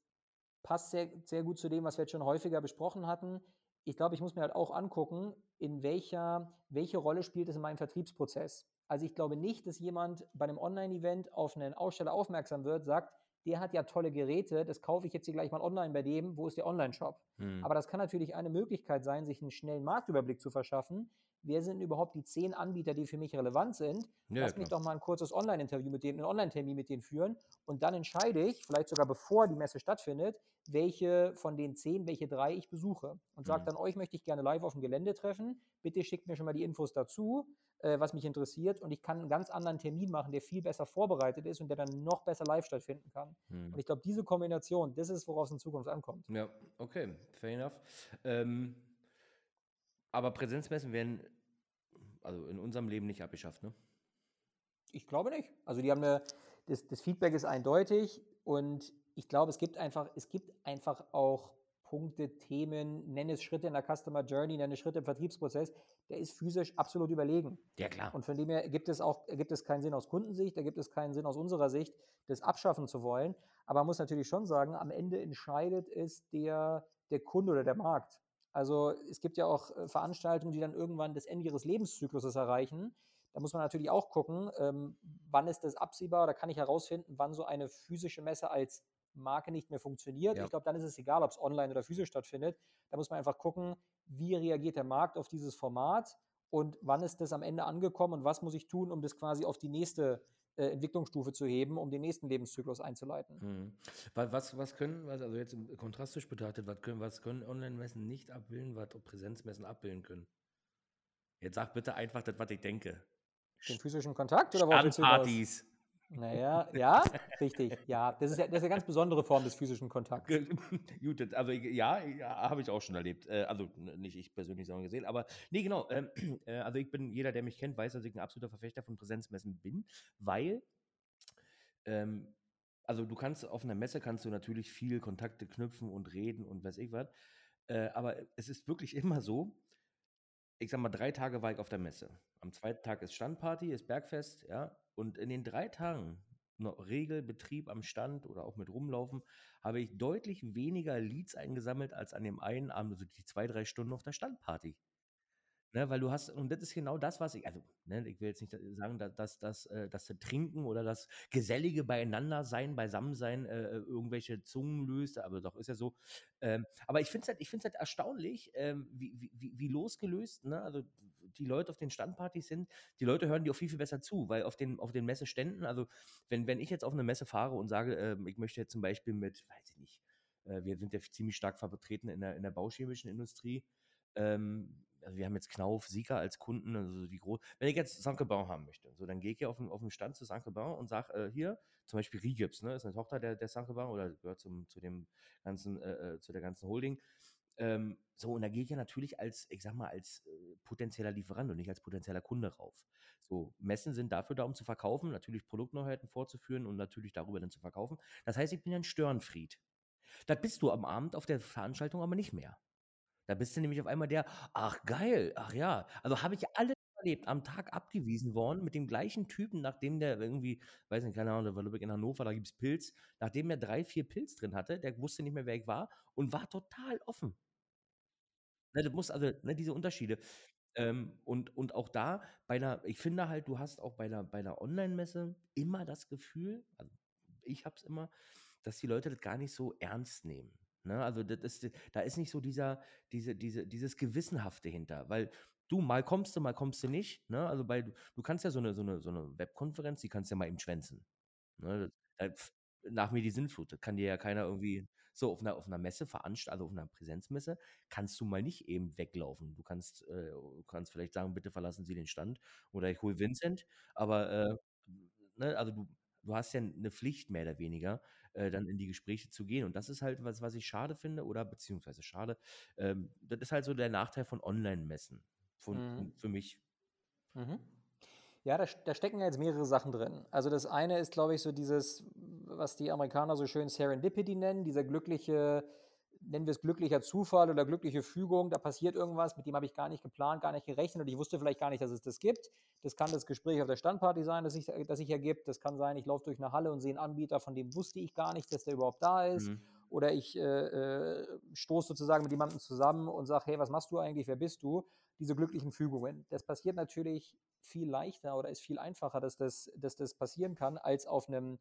passt sehr, sehr gut zu dem, was wir jetzt schon häufiger besprochen hatten. Ich glaube, ich muss mir halt auch angucken, in welcher, welche Rolle spielt es in meinem Vertriebsprozess. Also ich glaube nicht, dass jemand bei einem Online-Event auf einen Aussteller aufmerksam wird, sagt, der hat ja tolle Geräte, das kaufe ich jetzt hier gleich mal online bei dem, wo ist der Online-Shop? Hm. Aber das kann natürlich eine Möglichkeit sein, sich einen schnellen Marktüberblick zu verschaffen. Wer sind überhaupt die zehn Anbieter, die für mich relevant sind? Ja, Lass mich klar. doch mal ein kurzes Online-Interview mit denen, einen Online-Termin mit denen führen und dann entscheide ich, vielleicht sogar bevor die Messe stattfindet, welche von den zehn, welche drei ich besuche. Und sage Mhm. dann, euch möchte ich gerne live auf dem Gelände treffen. Bitte schickt mir schon mal die Infos dazu, äh, was mich interessiert. Und ich kann einen ganz anderen Termin machen, der viel besser vorbereitet ist und der dann noch besser live stattfinden kann. Hm. Und ich glaube, diese Kombination, das ist, worauf es in Zukunft ankommt. Ja, okay, fair enough. Ähm, aber Präsenzmessen werden also in unserem Leben nicht abgeschafft, ne? Ich glaube nicht. Also die haben eine, das, das Feedback ist eindeutig und ich glaube, es gibt einfach, es gibt einfach auch Punkte, Themen, nenne es Schritte in der Customer Journey, nenne es Schritte im Vertriebsprozess, der ist physisch absolut überlegen. Ja, klar. Und von dem her gibt es auch, gibt es keinen Sinn aus Kundensicht, da gibt es keinen Sinn aus unserer Sicht, das abschaffen zu wollen. Aber man muss natürlich schon sagen, am Ende entscheidet es der, der Kunde oder der Markt. Also es gibt ja auch äh, Veranstaltungen, die dann irgendwann das Ende ihres Lebenszykluses erreichen. Da muss man natürlich auch gucken, ähm, wann ist das absehbar? Da kann ich herausfinden, wann so eine physische Messe als Marke nicht mehr funktioniert. Ja. Ich glaube, dann ist es egal, ob es online oder physisch stattfindet. Da muss man einfach gucken, wie reagiert der Markt auf dieses Format und wann ist das am Ende angekommen und was muss ich tun, um das quasi auf die nächste äh, Entwicklungsstufe zu heben, um den nächsten Lebenszyklus einzuleiten. Mhm. Was, was können, also jetzt im kontrastisch betrachtet, was können, was können Online-Messen nicht abbilden, was Präsenzmessen abbilden können? Jetzt sag bitte einfach das, was ich denke. Den physischen Kontakt oder worauf Partys. Naja, ja, richtig. Ja, das ist ja das ist eine ganz besondere Form des physischen Kontakts. Gut, also ja, ja habe ich auch schon erlebt. Äh, also nicht ich persönlich, sondern gesehen. Aber nee, genau. Ähm, äh, also ich bin, jeder, der mich kennt, weiß, dass ich ein absoluter Verfechter von Präsenzmessen bin, weil ähm, also du kannst auf einer Messe kannst du natürlich viel Kontakte knüpfen und reden und weiß ich was. Äh, aber es ist wirklich immer so, ich sag mal, drei Tage war ich auf der Messe. Am zweiten Tag ist Standparty, ist Bergfest, ja. Und in den drei Tagen Regelbetrieb am Stand oder auch mit rumlaufen, habe ich deutlich weniger Leads eingesammelt als an dem einen Abend, also die zwei, drei Stunden auf der Standparty. Ne, weil du hast, und das ist genau das, was ich, also, ne, ich will jetzt nicht sagen, dass, dass, dass, äh, das Trinken oder das gesellige Beieinander-Sein, Beisammensein äh, äh, irgendwelche Zungen löst, aber doch ist ja so. Ähm, aber ich finde es halt, halt erstaunlich, ähm, wie, wie, wie losgelöst, ne? also die Leute auf den Standpartys sind, die Leute hören dir auch viel, viel besser zu, weil auf den, auf den Messeständen, also wenn, wenn ich jetzt auf eine Messe fahre und sage, äh, ich möchte jetzt zum Beispiel mit, weiß ich nicht, äh, wir sind ja ziemlich stark vertreten in der, in der bauchemischen Industrie, ähm, also wir haben jetzt Knauf, Sika als Kunden, also die groß. Wenn ich jetzt Saint-Gobain haben möchte, so dann gehe ich hier auf den, auf den Stand zu Saint-Gobain und sage, äh, hier, zum Beispiel Rigips, ne, ist eine Tochter der, der Saint-Gobain oder gehört zum, zu dem ganzen, äh, äh, zu der ganzen Holding. Ähm, so, und da gehe ich ja natürlich als, ich sag mal, als äh, potenzieller Lieferant und nicht als potenzieller Kunde rauf. So, Messen sind dafür da, um zu verkaufen, natürlich Produktneuheiten vorzuführen und natürlich darüber dann zu verkaufen. Das heißt, ich bin ja ein Störenfried. Das bist du am Abend auf der Veranstaltung aber nicht mehr. Da bist du nämlich auf einmal der, ach geil, ach ja. Also habe ich alle erlebt, am Tag abgewiesen worden mit dem gleichen Typen, nachdem der irgendwie, weiß nicht, keine Ahnung, der war in Hannover, da gibt es Pilz, nachdem er drei, vier Pilz drin hatte, der wusste nicht mehr, wer ich war und war total offen. Ne, du musst also, ne, diese Unterschiede. Ähm, und, und auch da, bei einer, ich finde halt, du hast auch bei einer, bei einer Online-Messe immer das Gefühl, also ich habe es immer, dass die Leute das gar nicht so ernst nehmen. Ne? Also das ist, da ist nicht so dieser, diese, diese, dieses Gewissenhafte hinter, weil du mal kommst du, mal kommst du nicht. Ne? Also bei, du kannst ja so eine, so eine, so eine Webkonferenz, die kannst du ja mal eben schwänzen. Ne? nach mir die Sinnflut. Das kann dir ja keiner irgendwie so auf einer, auf einer Messe veranstalten, also auf einer Präsenzmesse, kannst du mal nicht eben weglaufen. Du kannst, äh, kannst vielleicht sagen, bitte verlassen Sie den Stand oder ich hole Vincent, aber äh, ne, also du, du hast ja eine Pflicht mehr oder weniger, äh, dann in die Gespräche zu gehen. Und das ist halt was, was ich schade finde, oder beziehungsweise schade. Ähm, das ist halt so der Nachteil von Online-Messen. Mhm. Für mich. Mhm. Ja, da, da, stecken jetzt mehrere Sachen drin. Also das eine ist, glaube ich, so dieses, was die Amerikaner so schön Serendipity nennen, dieser glückliche nennen wir es glücklicher Zufall oder glückliche Fügung, da passiert irgendwas, mit dem habe ich gar nicht geplant, gar nicht gerechnet und ich wusste vielleicht gar nicht, dass es das gibt. Das kann das Gespräch auf der Standparty sein, das sich, das sich ergibt. Das kann sein, ich laufe durch eine Halle und sehe einen Anbieter, von dem wusste ich gar nicht, dass der überhaupt da ist. Mhm. Oder ich äh, äh, stoße sozusagen mit jemandem zusammen und sage, hey, was machst du eigentlich, wer bist du? Diese glücklichen Fügungen. Das passiert natürlich viel leichter oder ist viel einfacher, dass das, dass das passieren kann, als auf einem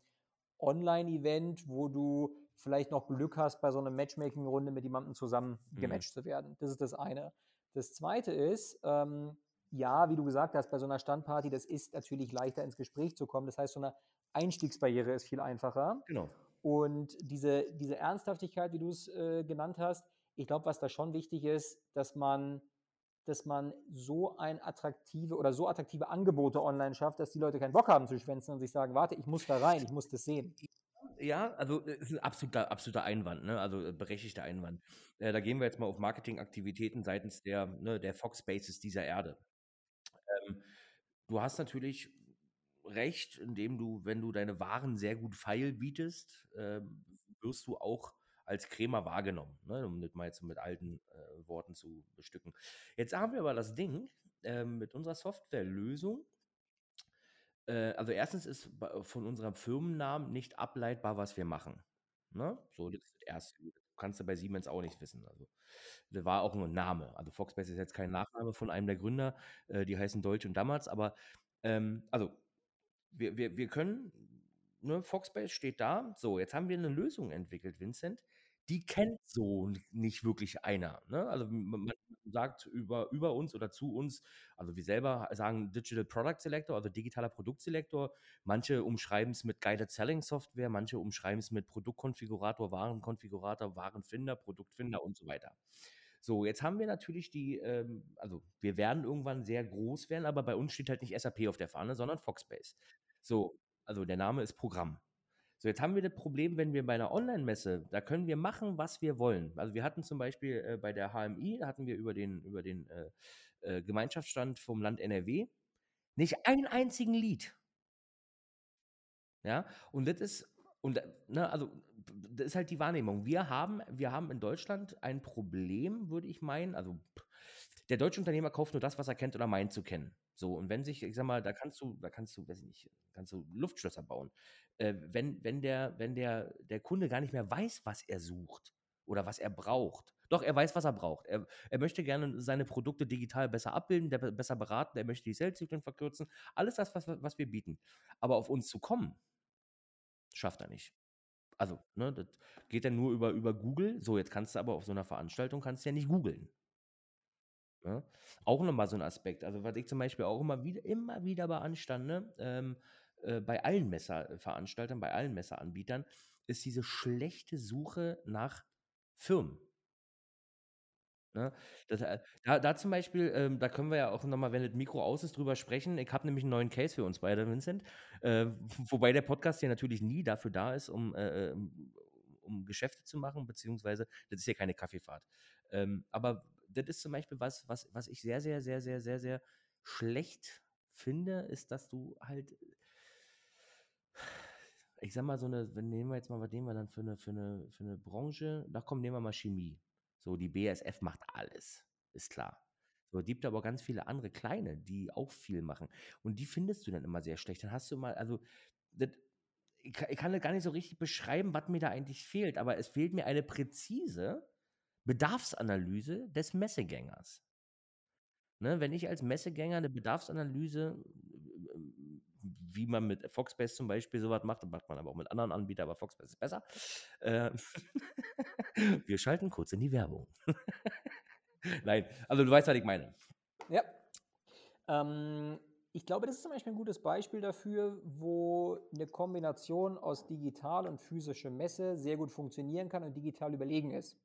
Online-Event, wo du vielleicht noch Glück hast, bei so einer Matchmaking-Runde mit jemandem zusammen mhm. gematcht mhm. zu werden. Das ist das eine. Das zweite ist, ähm, ja, wie du gesagt hast, bei so einer Standparty, das ist natürlich leichter ins Gespräch zu kommen. Das heißt, so eine Einstiegsbarriere ist viel einfacher. Genau. Und diese, diese Ernsthaftigkeit, wie du es äh, genannt hast, ich glaube, was da schon wichtig ist, dass man, dass man so ein attraktive oder so attraktive Angebote online schafft, dass die Leute keinen Bock haben zu schwänzen und sich sagen, warte, ich muss da rein, ich muss das sehen ja, also es ist ein absoluter, absoluter Einwand, ne? also äh, berechtigter Einwand. Äh, da gehen wir jetzt mal auf Marketingaktivitäten seitens der, ne, der Fox Spaces dieser Erde. Ähm, du hast natürlich recht, indem du, wenn du deine Waren sehr gut feil bietest, äh, wirst du auch als Krämer wahrgenommen, ne? um das mal jetzt mit alten äh, Worten zu bestücken. Jetzt haben wir aber das Ding, ähm, mit unserer Softwarelösung äh, also erstens ist von unserem Firmennamen nicht ableitbar, was wir machen. Ne? So, das ist das Erste. Das kannst du bei Siemens auch nicht wissen. Also, das war auch ein Name. Also Foxbase ist jetzt kein Nachname von einem der Gründer. Äh, die heißen Deutsch und Damals, aber Ähm, also, wir, wir, wir können, ne, Foxbase steht da. So, jetzt haben wir eine Lösung entwickelt, Vincent. Die kennt so nicht wirklich einer. Ne? Also man sagt über, über uns oder zu uns, also wir selber sagen Digital Product Selector, also digitaler Produktselektor. Manche umschreiben es mit Guided Selling Software, manche umschreiben es mit Produktkonfigurator, Warenkonfigurator, Warenfinder, Produktfinder und so weiter. So, jetzt haben wir natürlich die, ähm, also wir werden irgendwann sehr groß werden, aber bei uns steht halt nicht SAP auf der Fahne, sondern Foxbase. So, also der Name ist Programm. So, jetzt haben wir das Problem, wenn wir bei einer Online-Messe, da können wir machen, was wir wollen. Also wir hatten zum Beispiel äh, bei der HMI, da hatten wir über den, über den äh, äh, Gemeinschaftsstand vom Land NRW nicht einen einzigen Lied. Ja, und das ist, und ne, also das ist halt die Wahrnehmung. Wir haben, wir haben in Deutschland ein Problem, würde ich meinen. Also der deutsche Unternehmer kauft nur das, was er kennt oder meint zu kennen. So, und wenn sich, ich sag mal, da kannst du, da kannst du, weiß ich nicht, kannst du Luftschlösser bauen. Äh, wenn, wenn der, wenn der, der Kunde gar nicht mehr weiß, was er sucht oder was er braucht. Doch, er weiß, was er braucht. Er, er möchte gerne seine Produkte digital besser abbilden, der, besser beraten, er möchte die Sales-Zyklen verkürzen. Alles das, was, was wir bieten. Aber auf uns zu kommen, schafft er nicht. Also, ne, das geht dann nur über, über Google. So, jetzt kannst du aber auf so einer Veranstaltung kannst du ja nicht googeln. Ne? Auch nochmal so ein Aspekt. Also, was ich zum Beispiel auch immer wieder, immer wieder beanstande, ähm, äh, bei allen Messerveranstaltern, bei allen Messeranbietern, ist diese schlechte Suche nach Firmen. Ne? Das, äh, da, da zum Beispiel, ähm, da können wir ja auch nochmal, wenn das Mikro aus ist, drüber sprechen. Ich habe nämlich einen neuen Case für uns beide, Vincent. Äh, wobei der Podcast hier natürlich nie dafür da ist, um, äh, ähm, um Geschäfte zu machen, beziehungsweise das ist ja keine Kaffeefahrt. Ähm, aber das ist zum Beispiel was, was, was ich sehr, sehr, sehr, sehr, sehr, sehr schlecht finde, ist, dass du halt ich sag mal, so eine, wenn nehmen wir jetzt mal, was nehmen wir dann für eine, für eine, für eine Branche? Da kommen, nehmen wir mal Chemie. So, die BSF macht alles, ist klar. So, gibt aber ganz viele andere kleine, die auch viel machen. Und die findest du dann immer sehr schlecht. Dann hast du mal, also, das, ich, kann, ich kann das gar nicht so richtig beschreiben, was mir da eigentlich fehlt, aber es fehlt mir eine präzise Bedarfsanalyse des Messegängers. Ne, wenn ich als Messegänger eine Bedarfsanalyse wie man mit Foxbase zum Beispiel sowas macht. Macht man aber auch mit anderen Anbietern, aber Foxbase ist besser. Äh, wir schalten kurz in die Werbung. Nein, also du weißt, was ich meine. Ja. Ähm, ich glaube, das ist zum Beispiel ein gutes Beispiel dafür, wo eine Kombination aus digital und physischer Messe sehr gut funktionieren kann und digital überlegen ist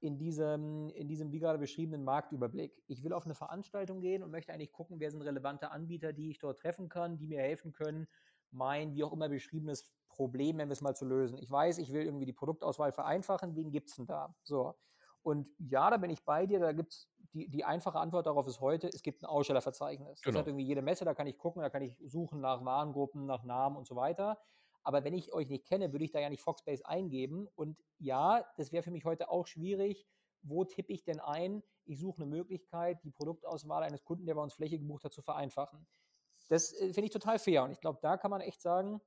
in diesem, in diesem, wie gerade beschriebenen Marktüberblick. Ich will auf eine Veranstaltung gehen und möchte eigentlich gucken, wer sind relevante Anbieter, die ich dort treffen kann, die mir helfen können, mein, wie auch immer beschriebenes Problem, wenn wir es mal zu lösen. Ich weiß, ich will irgendwie die Produktauswahl vereinfachen, wen gibt es denn da? So. Und ja, da bin ich bei dir, da gibt es die, die einfache Antwort darauf ist heute, es gibt ein Ausstellerverzeichnis. Genau. Das hat irgendwie jede Messe, da kann ich gucken, da kann ich suchen nach Warengruppen, nach Namen und so weiter. Aber wenn ich euch nicht kenne, würde ich da ja nicht Foxbase eingeben. Und ja, das wäre für mich heute auch schwierig. Wo tippe ich denn ein? Ich suche eine Möglichkeit, die Produktauswahl eines Kunden, der bei uns Fläche gebucht hat, zu vereinfachen. Das äh, finde ich total fair. Und ich glaube, da kann man echt sagen,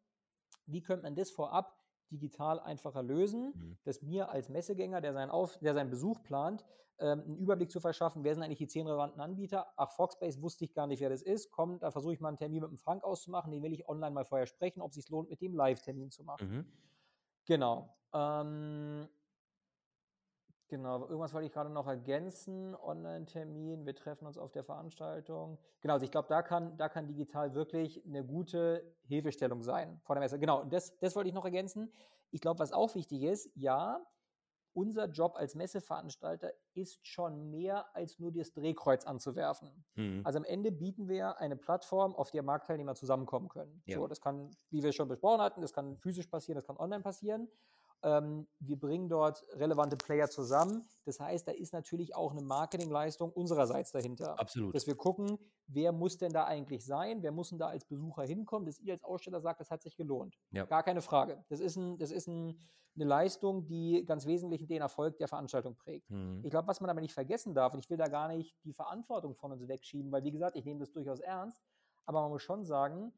wie könnte man das vorab digital einfacher lösen, mhm. dass mir als Messegänger, der seinen, Auf, der seinen Besuch plant, ähm, einen Überblick zu verschaffen, wer sind eigentlich die zehn relevanten Anbieter. Ach, Foxbase wusste ich gar nicht, wer das ist. Komm, da versuche ich mal einen Termin mit dem Frank auszumachen. Den will ich online mal vorher sprechen, ob es sich lohnt, mit dem Live-Termin zu machen. Mhm. Genau. Ähm, Genau, irgendwas wollte ich gerade noch ergänzen. Online-Termin, wir treffen uns auf der Veranstaltung. Genau, also ich glaube, da kann, da kann digital wirklich eine gute Hilfestellung sein vor der Messe. Genau, und das, das wollte ich noch ergänzen. Ich glaube, was auch wichtig ist, ja, unser Job als Messeveranstalter ist schon mehr als nur das Drehkreuz anzuwerfen. Mhm. Also am Ende bieten wir eine Plattform, auf der Marktteilnehmer zusammenkommen können. Ja. So, das kann, wie wir schon besprochen hatten, das kann physisch passieren, das kann online passieren. Ähm, wir bringen dort relevante Player zusammen. Das heißt, da ist natürlich auch eine Marketingleistung unsererseits dahinter. Absolut. Dass wir gucken, wer muss denn da eigentlich sein? Wer muss denn da als Besucher hinkommen? Dass ihr als Aussteller sagt, das hat sich gelohnt. Ja. Gar keine Frage. Das ist, ein, das ist ein, eine Leistung, die ganz wesentlich den Erfolg der Veranstaltung prägt. Mhm. Ich glaube, was man aber nicht vergessen darf, und ich will da gar nicht die Verantwortung von uns wegschieben, weil wie gesagt, ich nehme das durchaus ernst, aber man muss schon sagen,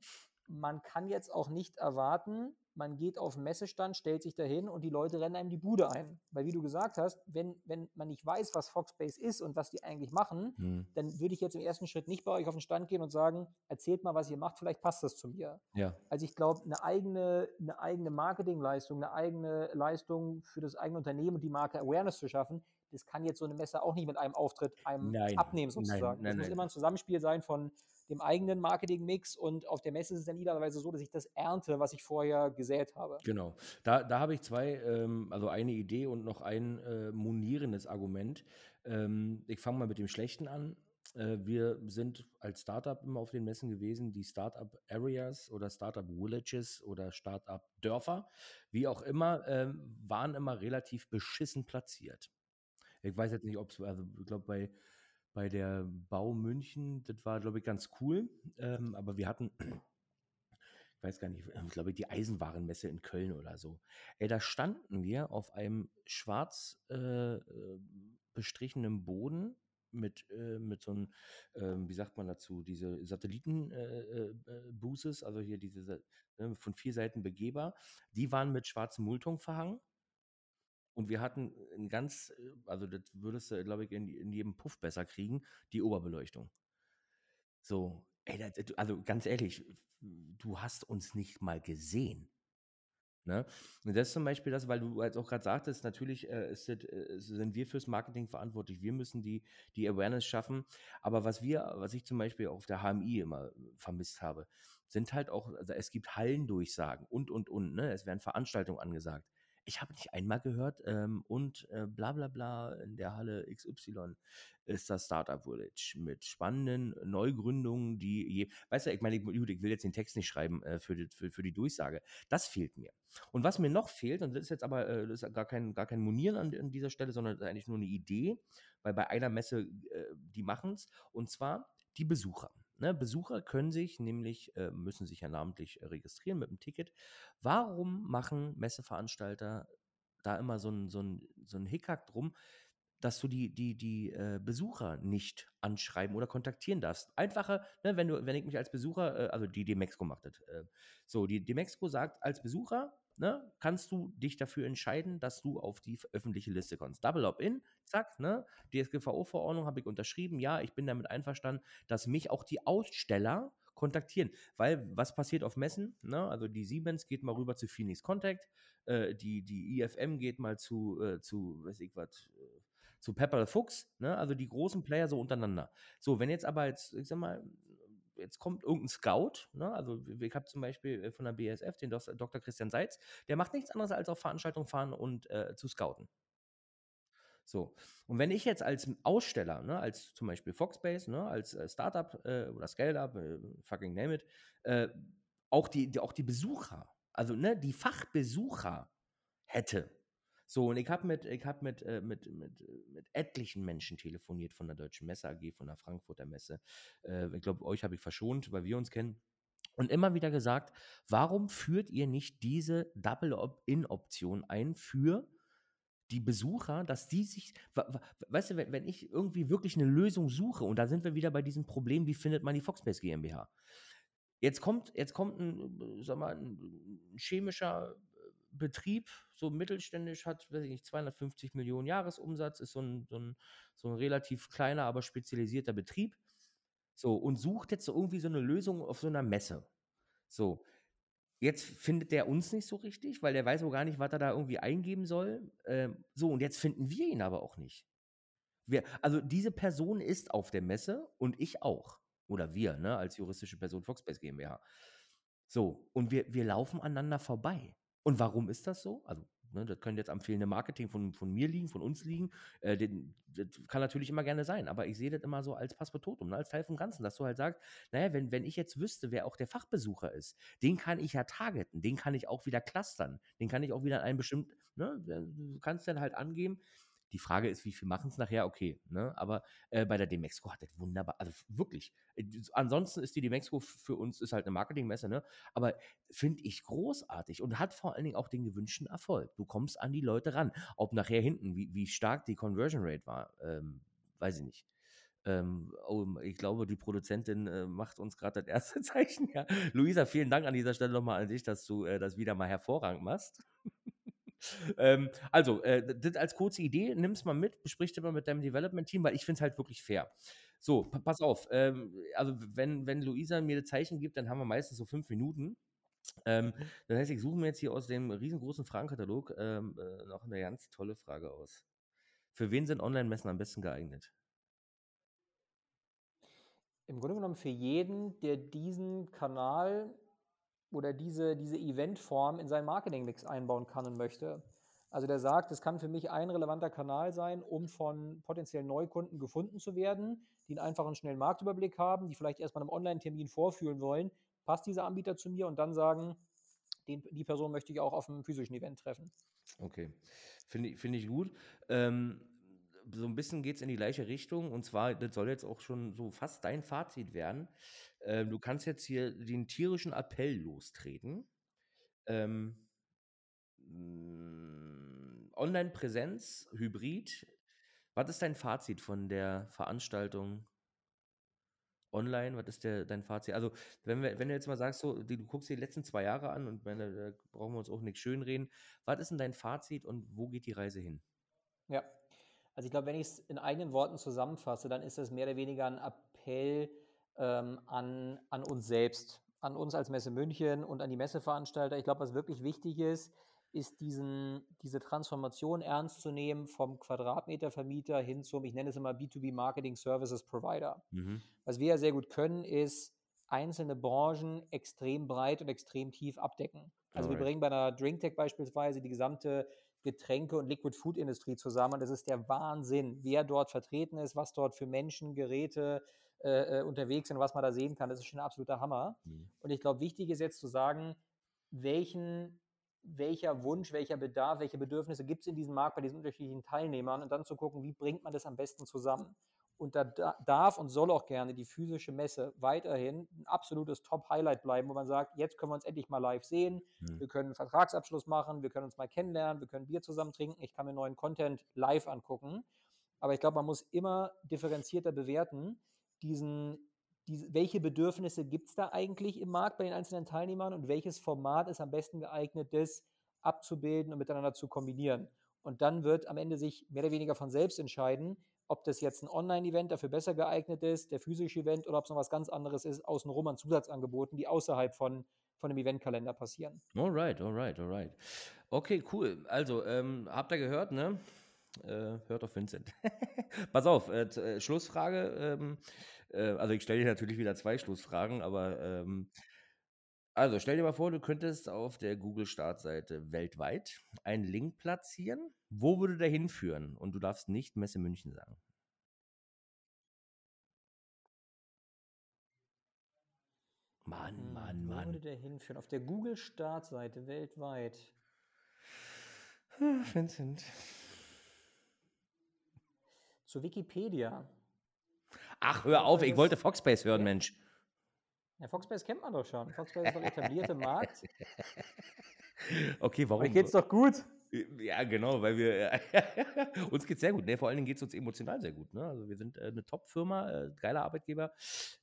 man kann jetzt auch nicht erwarten, man geht auf den Messestand, stellt sich dahin und die Leute rennen einem die Bude ein. Weil wie du gesagt hast, wenn, wenn man nicht weiß, was Foxbase ist und was die eigentlich machen, Hm. dann würde ich jetzt im ersten Schritt nicht bei euch auf den Stand gehen und sagen, erzählt mal, was ihr macht, vielleicht passt das zu mir. Ja. Also ich glaube, eine eigene, eine eigene Marketingleistung, eine eigene Leistung für das eigene Unternehmen und die Marke Awareness zu schaffen, das kann jetzt so eine Messe auch nicht mit einem Auftritt einem Nein, abnehmen nein, sozusagen. nein, das muss nein. immer ein Zusammenspiel sein von dem eigenen Marketingmix und auf der Messe ist es dann idealerweise so, dass ich das ernte, was ich vorher gesät habe. Genau. Da, da habe ich zwei, ähm, also eine Idee und noch ein äh, monierendes Argument. Ähm, ich fange mal mit dem Schlechten an. Äh, wir sind als Startup immer auf den Messen gewesen, die Startup Areas oder Startup Villages oder Startup Dörfer, wie auch immer, ähm, waren immer relativ beschissen platziert. Ich weiß jetzt nicht, ob es, also ich glaube, bei, bei der Bau München, das war, glaube ich, ganz cool. Ähm, aber wir hatten, ich weiß gar nicht, ich glaube, die Eisenwarenmesse in Köln oder so. Ey, da standen wir auf einem schwarz äh, äh, bestrichenen Boden mit, äh, mit so einem, ähm, wie sagt man dazu, diese Satelliten-Buses, also hier diese ne, von vier Seiten begehbar, die waren mit schwarzem Multon verhangen. Und wir hatten ein ganz, äh, also das würdest du, glaube ich, in, in jedem Puff besser kriegen, die Oberbeleuchtung. So, ey, das, das- also ganz ehrlich, du hast uns nicht mal gesehen. Ne? Und das ist zum Beispiel das, weil du jetzt auch gerade sagtest, natürlich äh, das, äh, sind wir fürs Marketing verantwortlich. Wir müssen die, die Awareness schaffen. Aber was wir, was ich zum Beispiel auf der HMI immer vermisst habe, sind halt auch, also es gibt Hallendurchsagen und, und, und. Ne? Es werden Veranstaltungen angesagt. Ich habe nicht einmal gehört und und äh, bla bla bla in der Halle XY ist das Startup Village mit spannenden Neugründungen, die je, weißt du, ich meine, gut, ich will jetzt den Text nicht schreiben äh, für, die, für, für die Durchsage. Das fehlt mir. Und was mir noch fehlt, und das ist jetzt aber äh, das ist gar kein, gar kein Monieren an, an dieser Stelle, sondern eigentlich nur eine Idee, weil bei einer Messe, äh, die machen es, und zwar die Besucher. Ne, Besucher können sich nämlich, äh, müssen sich ja namentlich äh, registrieren mit dem Ticket. Warum machen Messeveranstalter da immer so ein, so so ein Hickhack drum, dass du die, die, die äh, Besucher nicht anschreiben oder kontaktieren darfst. Einfacher, ne, wenn du, wenn ich mich als Besucher, äh, also die Demexco macht das. Äh, so, die Demexco sagt, als Besucher, ne, kannst du dich dafür entscheiden, dass du auf die öffentliche Liste kommst. Double Opt-in, zack, ne, DSGVO-Verordnung habe ich unterschrieben, ja, ich bin damit einverstanden, dass mich auch die Aussteller kontaktieren. Weil was passiert auf Messen? Ne? Also die Siemens geht mal rüber zu Phoenix Contact, äh, die, die IFM geht mal zu, äh, zu, weiß ich was, äh, zu Pepper Fuchs, ne? also die großen Player so untereinander. So, wenn jetzt aber jetzt, ich sag mal, jetzt kommt irgendein Scout, ne? also ich habe zum Beispiel von der BSF den Dr. Christian Seitz, der macht nichts anderes als auf Veranstaltungen fahren und äh, zu scouten. So, und wenn ich jetzt als Aussteller, ne, als zum Beispiel Foxbase, ne, als äh, Startup äh, oder Scale-Up, äh, fucking name it, äh, auch, die, die, auch die Besucher, also ne, die Fachbesucher hätte. So, und ich habe mit, ich hab mit, äh, mit, mit, mit etlichen Menschen telefoniert von der Deutschen Messe AG, von der Frankfurter Messe. Äh, ich glaube, euch habe ich verschont, weil wir uns kennen. Und immer wieder gesagt, warum führt ihr nicht diese Double-In-Option ein für die Besucher, dass die sich, weißt du, wenn ich irgendwie wirklich eine Lösung suche, und da sind wir wieder bei diesem Problem, wie findet man die Foxbase GmbH? Jetzt kommt, jetzt kommt ein, sag mal, ein chemischer Betrieb, so mittelständisch, hat, weiß ich nicht, 250 Millionen Jahresumsatz, ist so ein, so ein, so ein relativ kleiner, aber spezialisierter Betrieb. So, und sucht jetzt so irgendwie so eine Lösung auf so einer Messe. So, Jetzt findet der uns nicht so richtig, weil der weiß auch gar nicht, was er da irgendwie eingeben soll. Ähm, so, und jetzt finden wir ihn aber auch nicht. Wir, also diese Person ist auf der Messe und ich auch. Oder wir, ne, als juristische Person Foxbase GmbH. So, und wir, wir laufen aneinander vorbei. Und warum ist das so? Also, ne, das könnte jetzt am fehlenden Marketing von, von mir liegen, von uns liegen. Äh, den, das kann natürlich immer gerne sein, aber ich sehe das immer so als Passportotum, ne, als Teil vom Ganzen, dass du halt sagst, naja, wenn, wenn ich jetzt wüsste, wer auch der Fachbesucher ist, den kann ich ja targeten, den kann ich auch wieder clustern, den kann ich auch wieder in einem bestimmten, ne, du kannst dann halt angeben, die Frage ist, wie viel machen es nachher? Okay, ne? aber äh, bei der Demexco hat das wunderbar, also wirklich. Äh, ansonsten ist die Demexco für uns ist halt eine Marketingmesse, ne? aber finde ich großartig und hat vor allen Dingen auch den gewünschten Erfolg. Du kommst an die Leute ran. Ob nachher hinten, wie, wie stark die Conversion Rate war, ähm, weiß ich nicht. Ähm, oh, ich glaube, die Produzentin äh, macht uns gerade das erste Zeichen. Ja. Luisa, vielen Dank an dieser Stelle nochmal an dich, dass du äh, das wieder mal hervorragend machst. Ähm, also, äh, das als kurze Idee, nimm es mal mit, besprich mal mit deinem Development-Team, weil ich finde es halt wirklich fair. So, pa pass auf, ähm, also wenn, wenn Luisa mir das Zeichen gibt, dann haben wir meistens so fünf Minuten. Ähm, Mhm. das heißt, ich suche mir jetzt hier aus dem riesengroßen Fragenkatalog ähm, äh, noch eine ganz tolle Frage aus. Für wen sind Online-Messen am besten geeignet? Im Grunde genommen für jeden, der diesen Kanal oder diese, diese Eventform in seinen Marketingmix einbauen kann und möchte. Also der sagt, es kann für mich ein relevanter Kanal sein, um von potenziellen Neukunden gefunden zu werden, die einen einfachen, schnellen Marktüberblick haben, die vielleicht erstmal einem Online-Termin vorfühlen wollen, passt dieser Anbieter zu mir und dann sagen, den, die Person möchte ich auch auf einem physischen Event treffen. Okay, finde ich, find ich gut. Ähm, so ein bisschen geht es in die gleiche Richtung und zwar, das soll jetzt auch schon so fast dein Fazit werden. Ähm, du kannst jetzt hier den tierischen Appell lostreten. Ähm, mm, Online-Präsenz, Hybrid. Was ist dein Fazit von der Veranstaltung online? Was ist der, dein Fazit? Also, wenn, wir, wenn du jetzt mal sagst, so, du, du guckst dir die letzten zwei Jahre an und wenn, da brauchen wir uns auch nicht schönreden. Was ist denn dein Fazit und wo geht die Reise hin? Ja, also ich glaube, wenn ich es in eigenen Worten zusammenfasse, dann ist es mehr oder weniger ein Appell ähm, an, an uns selbst, an uns als Messe München und an die Messeveranstalter. Ich glaube, was wirklich wichtig ist, ist diesen, diese Transformation ernst zu nehmen vom Quadratmetervermieter hin zum, ich nenne es immer B2B Marketing Services Provider. Mhm. Was wir ja sehr gut können, ist einzelne Branchen extrem breit und extrem tief abdecken. Also wir Alright. bringen bei einer DrinkTech beispielsweise die gesamte Getränke- und Liquid-Food-Industrie zusammen. Und das ist der Wahnsinn, wer dort vertreten ist, was dort für Menschen, Geräte äh, äh, unterwegs sind, was man da sehen kann. Das ist schon ein absoluter Hammer. Mhm. Und ich glaube, wichtig ist jetzt zu sagen, welchen, welcher Wunsch, welcher Bedarf, welche Bedürfnisse gibt es in diesem Markt bei diesen unterschiedlichen Teilnehmern und dann zu gucken, wie bringt man das am besten zusammen. Und da da- darf und soll auch gerne die physische Messe weiterhin ein absolutes Top-Highlight bleiben, wo man sagt, jetzt können wir uns endlich mal live sehen, Mhm. wir können einen Vertragsabschluss machen, wir können uns mal kennenlernen, wir können Bier zusammen trinken, ich kann mir neuen Content live angucken. Aber ich glaube, man muss immer differenzierter bewerten, diesen, diese, welche Bedürfnisse gibt es da eigentlich im Markt bei den einzelnen Teilnehmern und welches Format ist am besten geeignet, das abzubilden und miteinander zu kombinieren. Und dann wird am Ende sich mehr oder weniger von selbst entscheiden, ob das jetzt ein Online-Event dafür besser geeignet ist, der physische Event oder ob es noch was ganz anderes ist, außenrum an Zusatzangeboten, die außerhalb von, von dem Eventkalender passieren. Alright, alright, alright. Okay, cool. Also, ähm, habt ihr gehört, ne? Äh, hört auf Vincent. Pass auf, äh, äh, Schlussfrage. Ähm, äh, also, ich stelle dir natürlich wieder zwei Schlussfragen, aber ähm, also stell dir mal vor, du könntest auf der Google-Startseite weltweit einen Link platzieren. Wo würde der hinführen? Und du darfst nicht Messe München sagen. Mann, Hm, Mann, Wo würde Mann. der hinführen? Auf der Google-Startseite weltweit. Ah, Vincent. Zu Wikipedia. Ach, hör auf, ich wollte Foxbase hören. Mensch. Ja, Foxbase kennt man doch schon. Foxbase ist doch etabliert im Markt. Okay, warum? Euch geht's doch gut. Ja, genau, weil wir uns geht's sehr gut. Ne? Vor allen Dingen geht es uns emotional sehr gut. Ne? Also wir sind äh, eine Top-Firma, äh, geiler Arbeitgeber.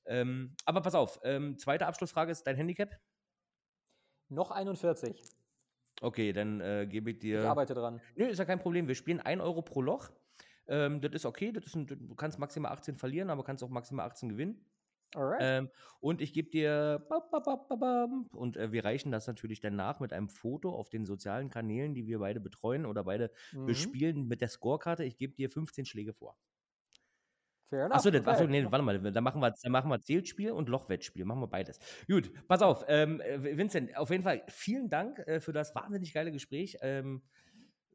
Ähm, aber pass auf, ähm, zweite Abschlussfrage ist dein Handicap. Noch 41. Okay, dann äh, gebe ich Ich dir. arbeite dran. Nö, ist ja kein Problem. Wir spielen 1 Euro pro Loch. Ähm, das ist okay. Das ist ein, du kannst maximal 18 verlieren, aber kannst auch maximal 18 gewinnen. Alright. Ähm, und ich gebe dir und äh, wir reichen das natürlich dann nach mit einem Foto auf den sozialen Kanälen, die wir beide betreuen oder beide Mhm. bespielen mit der Scorekarte. Ich gebe dir 15 Schläge vor. Fair enough. Achso, das, achso, nee, warte mal, dann machen wir, dann machen wir Zählspiel und Lochwettspiel, machen wir beides. Gut, pass auf, ähm, äh, Vincent, auf jeden Fall vielen Dank äh, für das wahnsinnig geile Gespräch. Ähm,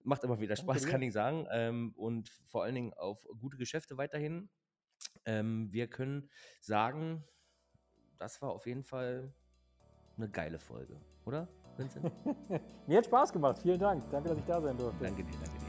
macht immer wieder Danke Spaß, dir. kann ich sagen. Ähm, und vor allen Dingen auf gute Geschäfte weiterhin. Ähm, wir können sagen, das war auf jeden Fall eine geile Folge, oder, Vincent? Mir hat Spaß gemacht. Vielen Dank. Danke, dass ich da sein durfte. danke dir, danke dir.